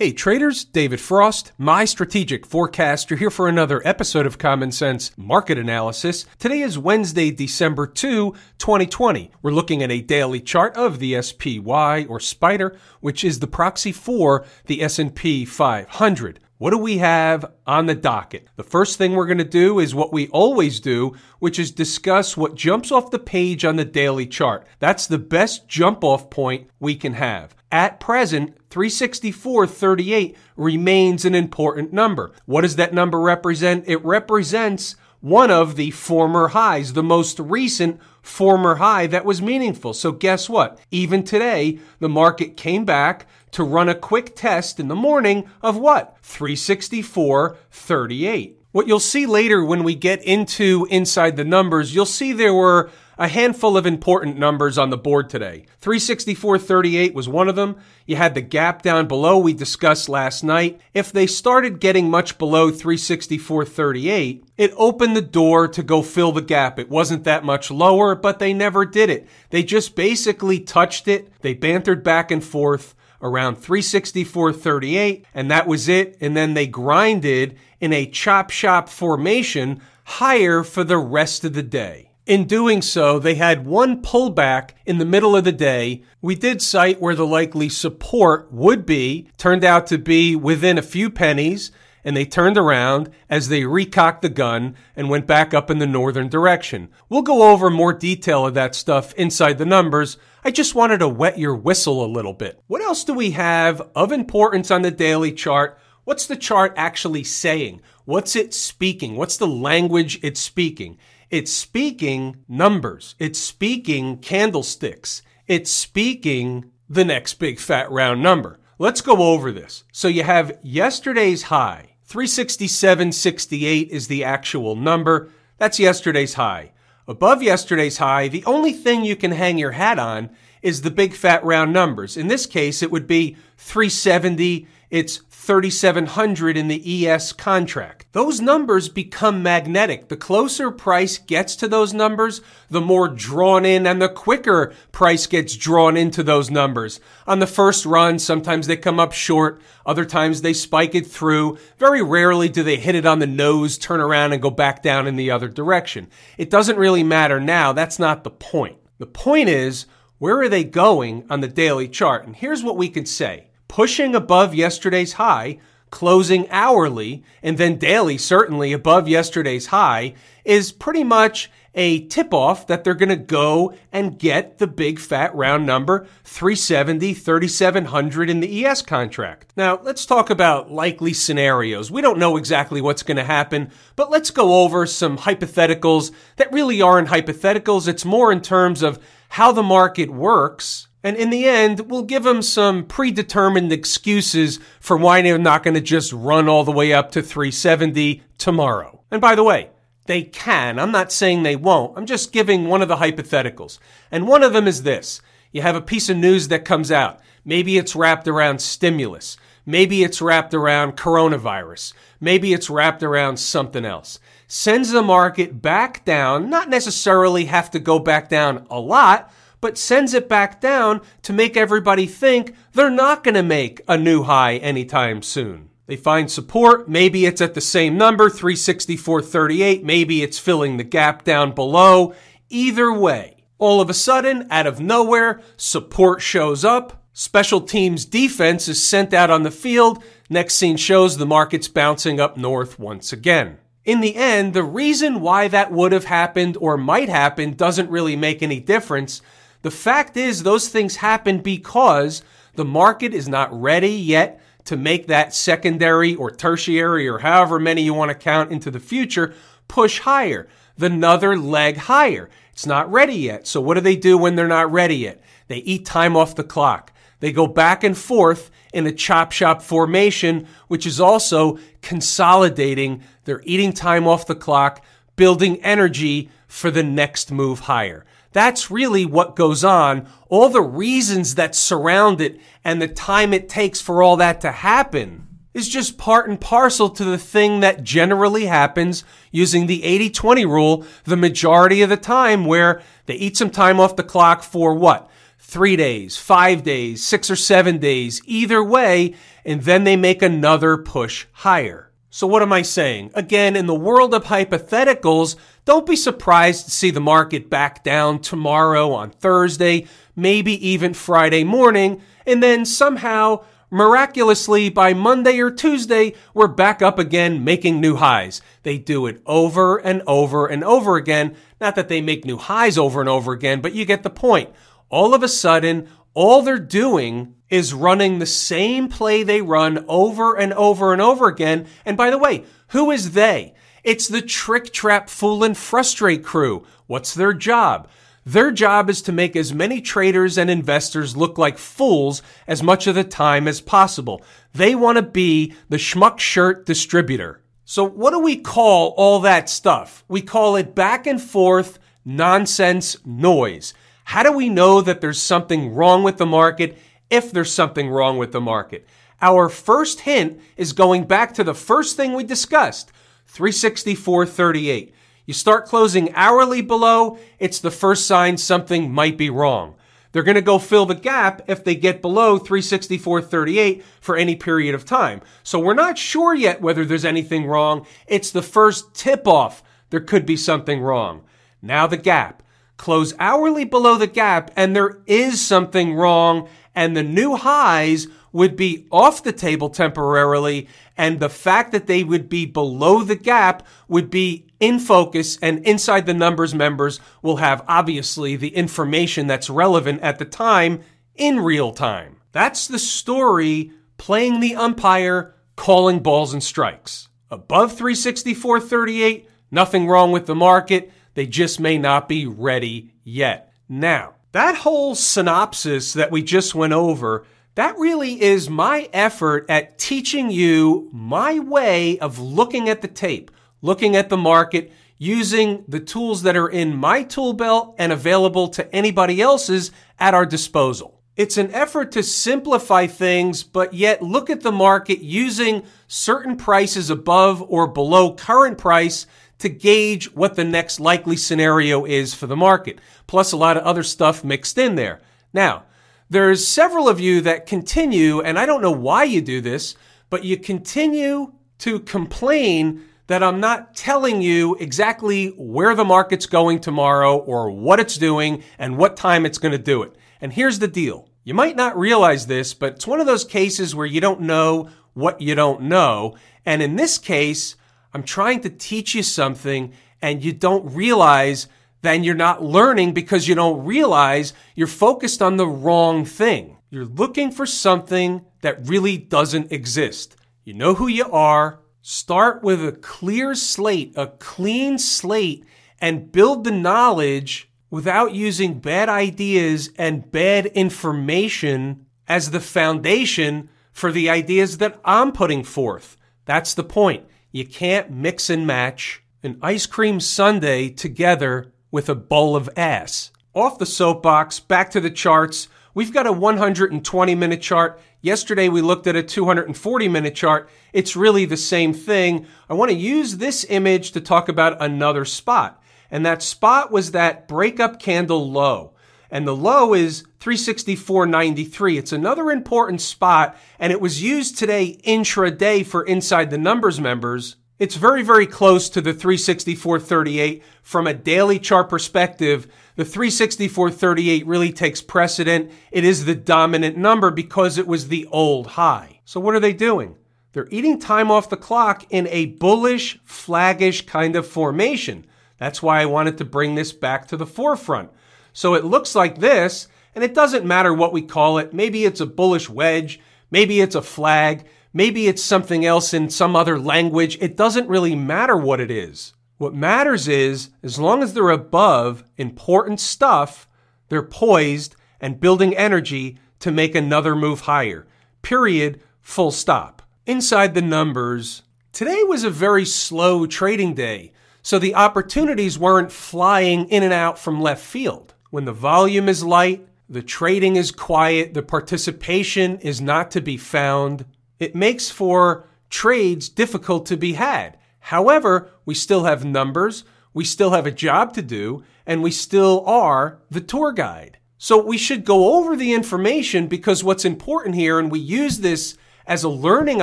Hey traders, David Frost, my strategic forecaster here for another episode of Common Sense Market Analysis. Today is Wednesday, December 2, 2020. We're looking at a daily chart of the SPY or Spider, which is the proxy for the S&P 500. What do we have on the docket? The first thing we're going to do is what we always do, which is discuss what jumps off the page on the daily chart. That's the best jump off point we can have. At present, 364.38 remains an important number. What does that number represent? It represents one of the former highs, the most recent former high that was meaningful. So guess what? Even today, the market came back to run a quick test in the morning of what? 364.38. What you'll see later when we get into inside the numbers, you'll see there were a handful of important numbers on the board today. 364.38 was one of them. You had the gap down below we discussed last night. If they started getting much below 364.38, it opened the door to go fill the gap. It wasn't that much lower, but they never did it. They just basically touched it. They bantered back and forth around 364.38 and that was it. And then they grinded in a chop shop formation higher for the rest of the day. In doing so, they had one pullback in the middle of the day. We did cite where the likely support would be, turned out to be within a few pennies, and they turned around as they recocked the gun and went back up in the northern direction. We'll go over more detail of that stuff inside the numbers. I just wanted to wet your whistle a little bit. What else do we have of importance on the daily chart? What's the chart actually saying? What's it speaking? What's the language it's speaking? It's speaking numbers. It's speaking candlesticks. It's speaking the next big fat round number. Let's go over this. So you have yesterday's high. 367.68 is the actual number. That's yesterday's high. Above yesterday's high, the only thing you can hang your hat on is the big fat round numbers. In this case, it would be 370. It's 3700 in the ES contract. Those numbers become magnetic. The closer price gets to those numbers, the more drawn in and the quicker price gets drawn into those numbers. On the first run, sometimes they come up short. Other times they spike it through. Very rarely do they hit it on the nose, turn around and go back down in the other direction. It doesn't really matter now. That's not the point. The point is, where are they going on the daily chart? And here's what we can say pushing above yesterday's high, closing hourly, and then daily, certainly above yesterday's high, is pretty much a tip off that they're going to go and get the big fat round number 370, 3700 in the ES contract. Now, let's talk about likely scenarios. We don't know exactly what's going to happen, but let's go over some hypotheticals that really aren't hypotheticals. It's more in terms of how the market works and in the end, we'll give them some predetermined excuses for why they're not going to just run all the way up to 370 tomorrow. And by the way, they can. I'm not saying they won't. I'm just giving one of the hypotheticals. And one of them is this. You have a piece of news that comes out. Maybe it's wrapped around stimulus. Maybe it's wrapped around coronavirus. Maybe it's wrapped around something else. Sends the market back down, not necessarily have to go back down a lot, but sends it back down to make everybody think they're not going to make a new high anytime soon. They find support. Maybe it's at the same number, 364.38. Maybe it's filling the gap down below. Either way, all of a sudden, out of nowhere, support shows up. Special teams defense is sent out on the field. Next scene shows the market's bouncing up north once again. In the end, the reason why that would have happened or might happen doesn't really make any difference the fact is, those things happen because the market is not ready yet to make that secondary or tertiary or however many you want to count into the future push higher, the another leg higher. It's not ready yet. So what do they do when they're not ready yet? They eat time off the clock. They go back and forth in a chop shop formation, which is also consolidating. They're eating time off the clock, building energy for the next move higher. That's really what goes on. All the reasons that surround it and the time it takes for all that to happen is just part and parcel to the thing that generally happens using the 80-20 rule the majority of the time where they eat some time off the clock for what? three days, five days, six or seven days, either way, and then they make another push higher. So what am I saying? Again, in the world of hypotheticals, don't be surprised to see the market back down tomorrow on Thursday, maybe even Friday morning, and then somehow Miraculously, by Monday or Tuesday, we're back up again making new highs. They do it over and over and over again. Not that they make new highs over and over again, but you get the point. All of a sudden, all they're doing is running the same play they run over and over and over again. And by the way, who is they? It's the trick, trap, fool, and frustrate crew. What's their job? Their job is to make as many traders and investors look like fools as much of the time as possible. They want to be the schmuck shirt distributor. So what do we call all that stuff? We call it back and forth nonsense noise. How do we know that there's something wrong with the market if there's something wrong with the market? Our first hint is going back to the first thing we discussed, 364.38. You start closing hourly below, it's the first sign something might be wrong. They're going to go fill the gap if they get below 364.38 for any period of time. So we're not sure yet whether there's anything wrong. It's the first tip off. There could be something wrong. Now the gap. Close hourly below the gap and there is something wrong and the new highs would be off the table temporarily, and the fact that they would be below the gap would be in focus, and inside the numbers members will have obviously the information that's relevant at the time in real time. That's the story playing the umpire, calling balls and strikes. Above 364.38, nothing wrong with the market. They just may not be ready yet. Now, that whole synopsis that we just went over that really is my effort at teaching you my way of looking at the tape, looking at the market, using the tools that are in my tool belt and available to anybody else's at our disposal. It's an effort to simplify things, but yet look at the market using certain prices above or below current price to gauge what the next likely scenario is for the market, plus a lot of other stuff mixed in there. Now, there's several of you that continue, and I don't know why you do this, but you continue to complain that I'm not telling you exactly where the market's going tomorrow or what it's doing and what time it's going to do it. And here's the deal. You might not realize this, but it's one of those cases where you don't know what you don't know. And in this case, I'm trying to teach you something and you don't realize then you're not learning because you don't realize you're focused on the wrong thing. You're looking for something that really doesn't exist. You know who you are. Start with a clear slate, a clean slate, and build the knowledge without using bad ideas and bad information as the foundation for the ideas that I'm putting forth. That's the point. You can't mix and match an ice cream sundae together with a bowl of ass. Off the soapbox, back to the charts. We've got a 120 minute chart. Yesterday we looked at a 240 minute chart. It's really the same thing. I want to use this image to talk about another spot. And that spot was that breakup candle low. And the low is 364.93. It's another important spot, and it was used today intraday for Inside the Numbers members it's very, very close to the 364.38 from a daily chart perspective. The 364.38 really takes precedent. It is the dominant number because it was the old high. So what are they doing? They're eating time off the clock in a bullish, flaggish kind of formation. That's why I wanted to bring this back to the forefront. So it looks like this, and it doesn't matter what we call it. Maybe it's a bullish wedge. Maybe it's a flag. Maybe it's something else in some other language. It doesn't really matter what it is. What matters is, as long as they're above important stuff, they're poised and building energy to make another move higher. Period. Full stop. Inside the numbers, today was a very slow trading day, so the opportunities weren't flying in and out from left field. When the volume is light, the trading is quiet, the participation is not to be found, it makes for trades difficult to be had. However, we still have numbers, we still have a job to do, and we still are the tour guide. So we should go over the information because what's important here, and we use this as a learning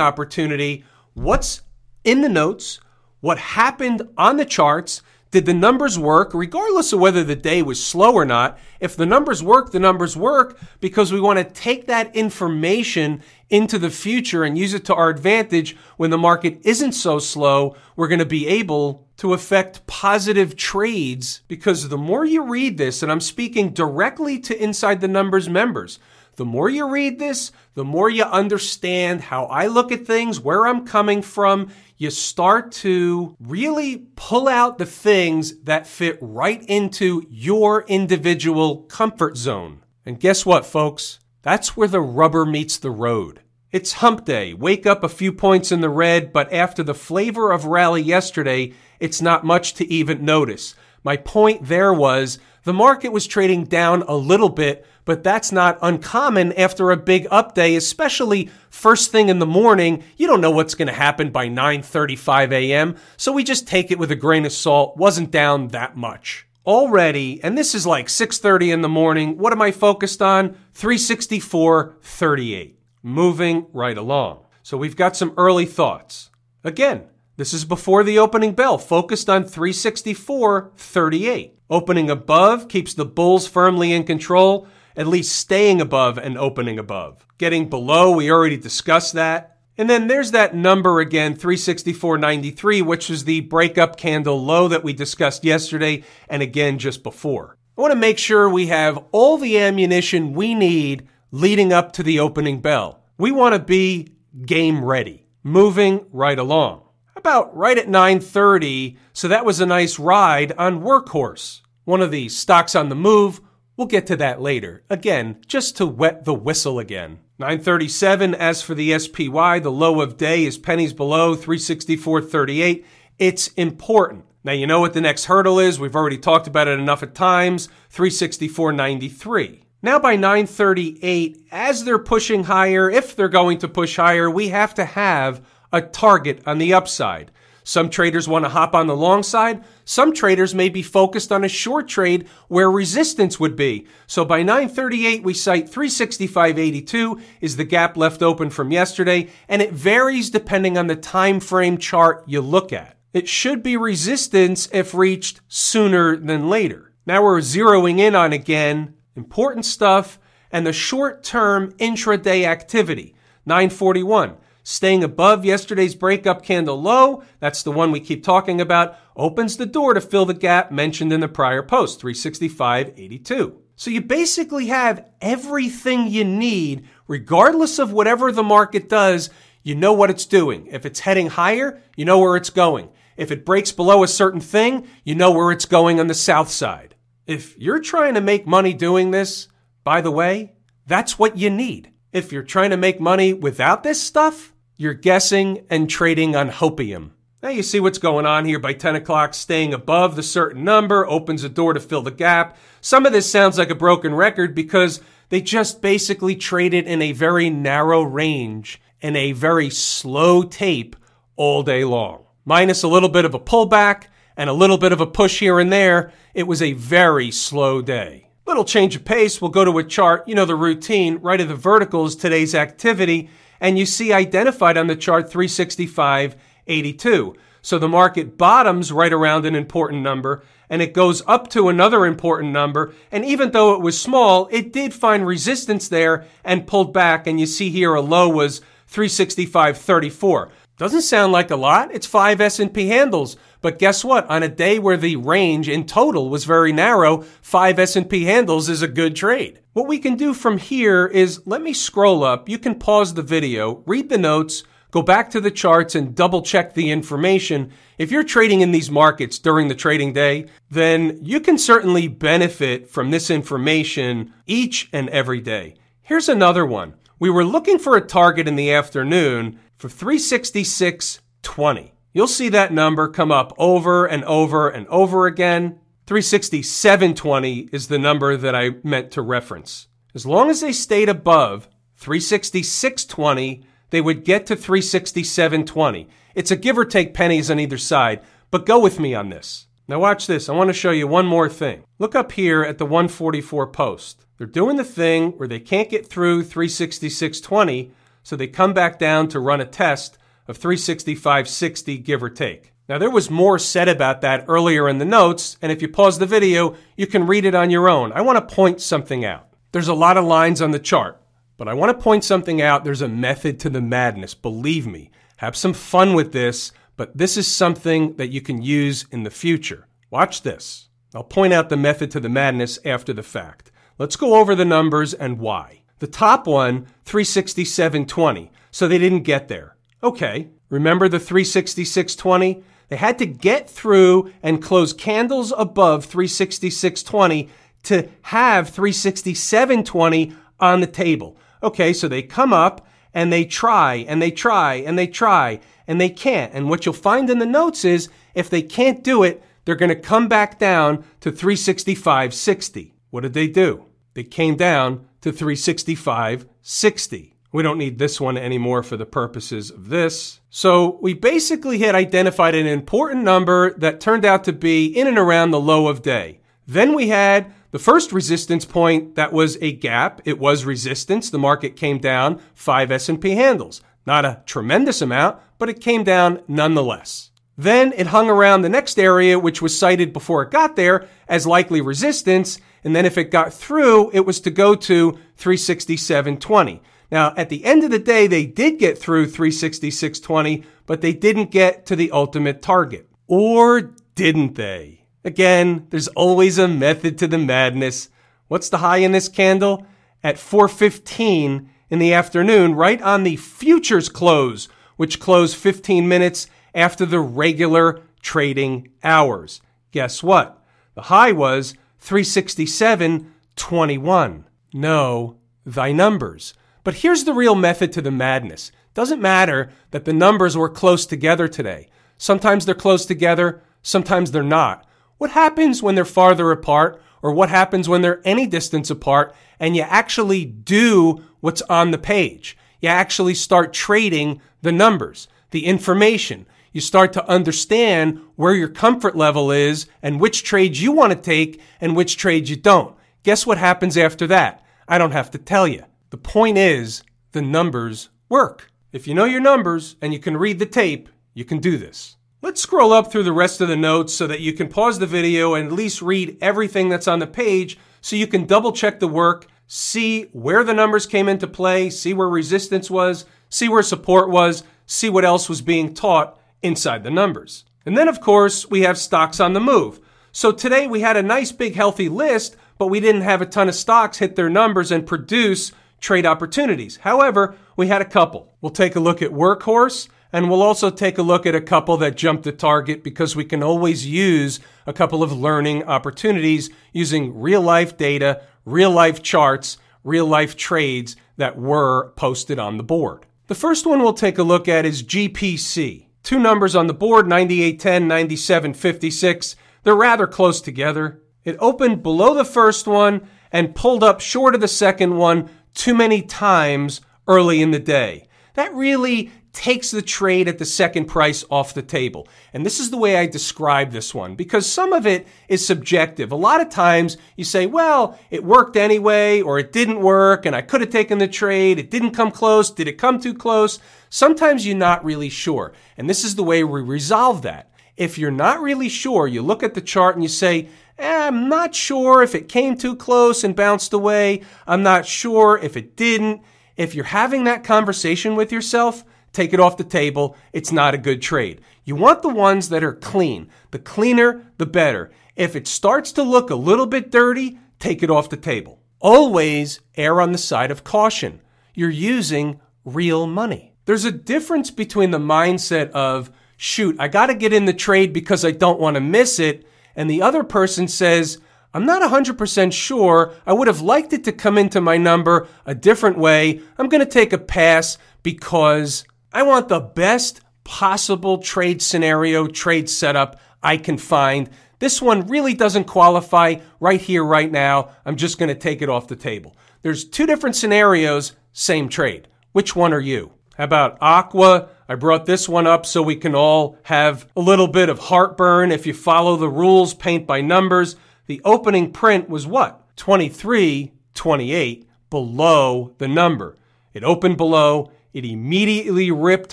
opportunity, what's in the notes, what happened on the charts, did the numbers work, regardless of whether the day was slow or not? If the numbers work, the numbers work because we want to take that information into the future and use it to our advantage when the market isn't so slow. We're going to be able to affect positive trades because the more you read this, and I'm speaking directly to Inside the Numbers members, the more you read this, the more you understand how I look at things, where I'm coming from. You start to really pull out the things that fit right into your individual comfort zone. And guess what, folks? That's where the rubber meets the road. It's hump day. Wake up a few points in the red, but after the flavor of rally yesterday, it's not much to even notice. My point there was the market was trading down a little bit, but that's not uncommon after a big up day, especially first thing in the morning. You don't know what's going to happen by 9:35 a.m., so we just take it with a grain of salt. Wasn't down that much. Already, and this is like 6:30 in the morning, what am I focused on? 364.38. Moving right along. So we've got some early thoughts. Again, this is before the opening bell, focused on 364.38. Opening above keeps the bulls firmly in control, at least staying above and opening above. Getting below, we already discussed that. And then there's that number again, 364.93, which is the breakup candle low that we discussed yesterday and again just before. I want to make sure we have all the ammunition we need leading up to the opening bell. We want to be game ready, moving right along about right at 9:30, so that was a nice ride on Workhorse. One of the stocks on the move. We'll get to that later. Again, just to wet the whistle again. 937 as for the SPY, the low of day is pennies below 364.38. It's important. Now you know what the next hurdle is. We've already talked about it enough at times. 364.93. Now by 938, as they're pushing higher, if they're going to push higher, we have to have a target on the upside. Some traders want to hop on the long side. Some traders may be focused on a short trade where resistance would be. So by 938, we cite 365.82 is the gap left open from yesterday, and it varies depending on the time frame chart you look at. It should be resistance if reached sooner than later. Now we're zeroing in on again important stuff and the short term intraday activity. 941 staying above yesterday's breakup candle low, that's the one we keep talking about, opens the door to fill the gap mentioned in the prior post, 365.82. So you basically have everything you need, regardless of whatever the market does, you know what it's doing. If it's heading higher, you know where it's going. If it breaks below a certain thing, you know where it's going on the south side. If you're trying to make money doing this, by the way, that's what you need. If you're trying to make money without this stuff, you're guessing and trading on hopium. Now you see what's going on here by 10 o'clock, staying above the certain number, opens a door to fill the gap. Some of this sounds like a broken record because they just basically traded in a very narrow range and a very slow tape all day long. Minus a little bit of a pullback and a little bit of a push here and there, it was a very slow day. Little change of pace, we'll go to a chart, you know the routine, right of the verticals, today's activity, and you see identified on the chart 365.82. So the market bottoms right around an important number and it goes up to another important number. And even though it was small, it did find resistance there and pulled back. And you see here a low was 365.34. Doesn't sound like a lot. It's five S&P handles. But guess what? On a day where the range in total was very narrow, five S&P handles is a good trade. What we can do from here is let me scroll up. You can pause the video, read the notes, go back to the charts and double check the information. If you're trading in these markets during the trading day, then you can certainly benefit from this information each and every day. Here's another one. We were looking for a target in the afternoon for 366.20. You'll see that number come up over and over and over again. 367.20 is the number that I meant to reference. As long as they stayed above 366.20, they would get to 367.20. It's a give or take pennies on either side, but go with me on this. Now watch this. I want to show you one more thing. Look up here at the 144 post. They're doing the thing where they can't get through 366.20, so they come back down to run a test of 365.60, give or take. Now, there was more said about that earlier in the notes, and if you pause the video, you can read it on your own. I want to point something out. There's a lot of lines on the chart, but I want to point something out. There's a method to the madness. Believe me, have some fun with this, but this is something that you can use in the future. Watch this. I'll point out the method to the madness after the fact. Let's go over the numbers and why. The top one, 367.20. So they didn't get there. Okay. Remember the 366.20? They had to get through and close candles above 366.20 to have 367.20 on the table. Okay, so they come up and they try and they try and they try and they can't. And what you'll find in the notes is if they can't do it, they're going to come back down to 365.60. What did they do? They came down to 365.60. We don't need this one anymore for the purposes of this. So we basically had identified an important number that turned out to be in and around the low of day. Then we had the first resistance point that was a gap. It was resistance. The market came down five S&P handles. Not a tremendous amount, but it came down nonetheless. Then it hung around the next area, which was cited before it got there as likely resistance. And then if it got through, it was to go to 367.20. Now, at the end of the day, they did get through 366.20, but they didn't get to the ultimate target. Or didn't they? Again, there's always a method to the madness. What's the high in this candle? At 4:15 in the afternoon, right on the futures close, which closed 15 minutes after the regular trading hours. Guess what? The high was 367.21. Know thy numbers. But here's the real method to the madness. Doesn't matter that the numbers were close together today. Sometimes they're close together, sometimes they're not. What happens when they're farther apart, or what happens when they're any distance apart, and you actually do what's on the page? You actually start trading the numbers, the information. You start to understand where your comfort level is and which trades you want to take and which trades you don't. Guess what happens after that? I don't have to tell you. The point is, the numbers work. If you know your numbers and you can read the tape, you can do this. Let's scroll up through the rest of the notes so that you can pause the video and at least read everything that's on the page so you can double check the work, see where the numbers came into play, see where resistance was, see where support was, see what else was being taught inside the numbers. And then, of course, we have stocks on the move. So today we had a nice big healthy list, but we didn't have a ton of stocks hit their numbers and produce trade opportunities. However, we had a couple. We'll take a look at Workhorse and we'll also take a look at a couple that jumped the target because we can always use a couple of learning opportunities using real life data, real life charts, real life trades that were posted on the board. The first one we'll take a look at is GPC. Two numbers on the board, 9810, 9756. They're rather close together. It opened below the first one and pulled up short of the second one too many times early in the day. That really takes the trade at the second price off the table. And this is the way I describe this one because some of it is subjective. A lot of times you say, well, it worked anyway, or it didn't work, and I could have taken the trade. It didn't come close. Did it come too close? Sometimes you're not really sure. And this is the way we resolve that. If you're not really sure, you look at the chart and you say, eh, I'm not sure if it came too close and bounced away. I'm not sure if it didn't. If you're having that conversation with yourself, take it off the table. It's not a good trade. You want the ones that are clean. The cleaner, the better. If it starts to look a little bit dirty, take it off the table. Always err on the side of caution. You're using real money. There's a difference between the mindset of, shoot, I got to get in the trade because I don't want to miss it, and the other person says, I'm not 100% sure. I would have liked it to come into my number a different way. I'm going to take a pass because I want the best possible trade scenario, trade setup I can find. This one really doesn't qualify right here, right now. I'm just going to take it off the table. There's two different scenarios, same trade. Which one are you? How about Aqua? I brought this one up so we can all have a little bit of heartburn. If you follow the rules, paint by numbers, the opening print was what? 23 28 below the number. It opened below, it immediately ripped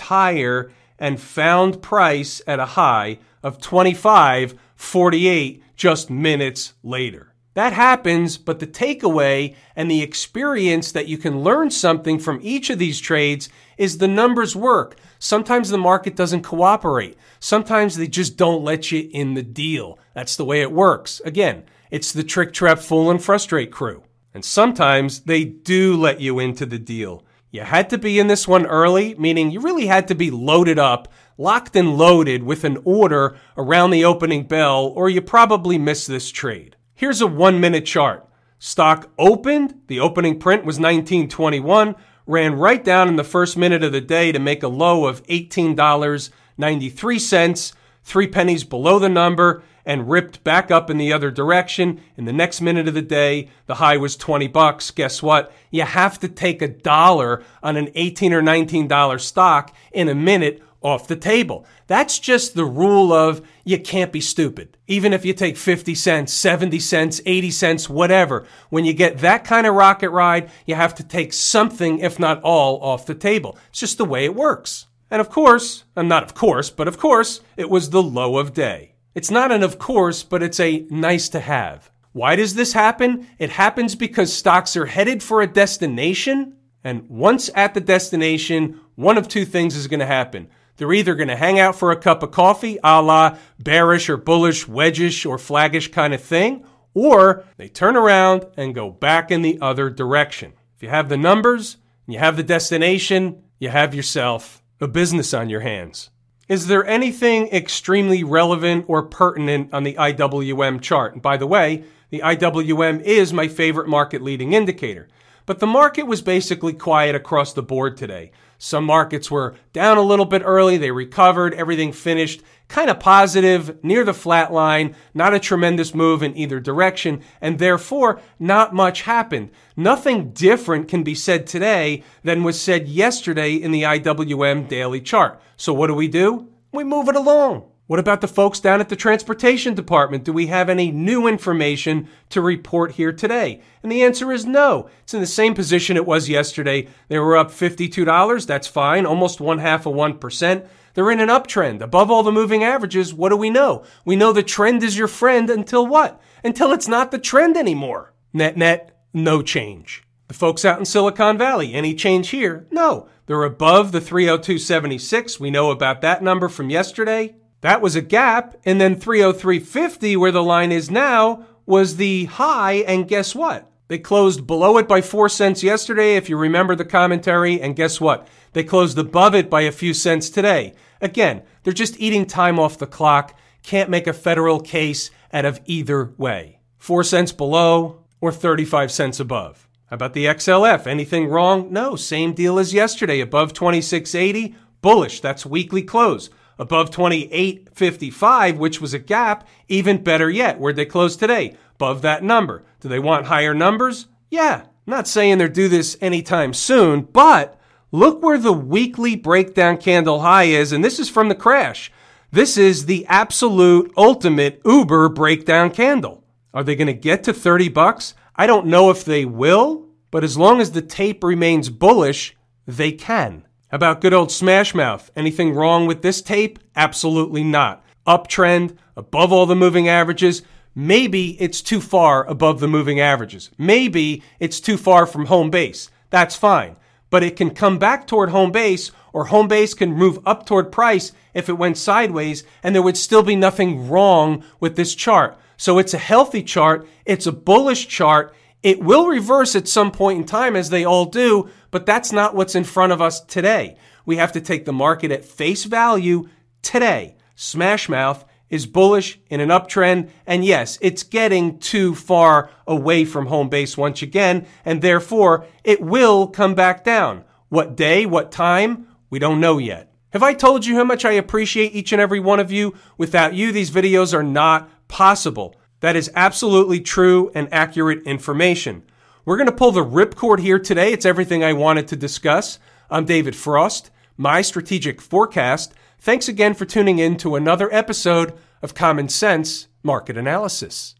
higher and found price at a high of 25.48 just minutes later. That happens, but the takeaway and the experience that you can learn something from each of these trades is the numbers work. Sometimes the market doesn't cooperate. Sometimes they just don't let you in the deal. That's the way it works. Again, it's the trick, trap, fool, and frustrate crew. And sometimes they do let you into the deal. You had to be in this one early, meaning you really had to be loaded up, locked and loaded with an order around the opening bell, or you probably missed this trade. Here's a one minute chart. Stock opened, the opening print was 1921, ran right down in the first minute of the day to make a low of $18.93, three pennies below the number, and ripped back up in the other direction. In the next minute of the day, the high was 20 bucks. Guess what? You have to take a dollar on an 18 or 19 dollar stock in a minute off the table. That's just the rule of you can't be stupid. Even if you take 50 cents, 70 cents, 80 cents, whatever. When you get that kind of rocket ride, you have to take something, if not all, off the table. It's just the way it works. And of course, and not of course, but of course, it was the low of day. It's not an of course, but it's a nice to have. Why does this happen? It happens because stocks are headed for a destination, and once at the destination, one of two things is going to happen. They're either going to hang out for a cup of coffee, a la bearish or bullish, wedgish or flaggish kind of thing, or they turn around and go back in the other direction. If you have the numbers, and you have the destination, you have yourself a business on your hands. Is there anything extremely relevant or pertinent on the IWM chart? And by the way, the IWM is my favorite market leading indicator. But the market was basically quiet across the board today. Some markets were down a little bit early, they recovered, everything finished kind of positive, near the flat line, not a tremendous move in either direction, and therefore not much happened. Nothing different can be said today than was said yesterday in the IWM daily chart. So what do we do? We move it along. What about the folks down at the transportation department? Do we have any new information to report here today? And the answer is no. It's in the same position it was yesterday. They were up $52. That's fine. Almost one half of 1%. They're in an uptrend. Above all the moving averages, what do we know? We know the trend is your friend until what? Until it's not the trend anymore. Net net, no change. The folks out in Silicon Valley, any change here? No. They're above the 302.76. We know about that number from yesterday. That was a gap. And then 303.50, where the line is now, was the high. And guess what? They closed below it by four cents yesterday, if you remember the commentary. And guess what? They closed above it by a few cents today. Again, they're just eating time off the clock. Can't make a federal case out of either way. Four cents below or 35 cents above. How about the XLF? Anything wrong? No, same deal as yesterday. Above 2680, bullish. That's weekly close above 28.55, which was a gap, even better yet. Where'd they close today? Above that number. Do they want higher numbers? Yeah. Not saying they're do this anytime soon, but look where the weekly breakdown candle high is, and this is from the crash. This is the absolute ultimate Uber breakdown candle. Are they going to get to 30 bucks? I don't know if they will, but as long as the tape remains bullish, they can. About good old Smash Mouth. Anything wrong with this tape? Absolutely not. Uptrend, above all the moving averages. Maybe it's too far above the moving averages. Maybe it's too far from home base. That's fine. But it can come back toward home base, or home base can move up toward price if it went sideways, and there would still be nothing wrong with this chart. So it's a healthy chart. It's a bullish chart. It will reverse at some point in time, as they all do, but that's not what's in front of us today. We have to take the market at face value today. Smashmouth is bullish in an uptrend, and yes, it's getting too far away from home base once again, and therefore it will come back down. What day, what time, we don't know yet. Have I told you how much I appreciate each and every one of you? Without you, these videos are not possible. That is absolutely true and accurate information. We're going to pull the ripcord here today. It's everything I wanted to discuss. I'm David Frost, my strategic forecast. Thanks again for tuning in to another episode of Common Sense Market Analysis.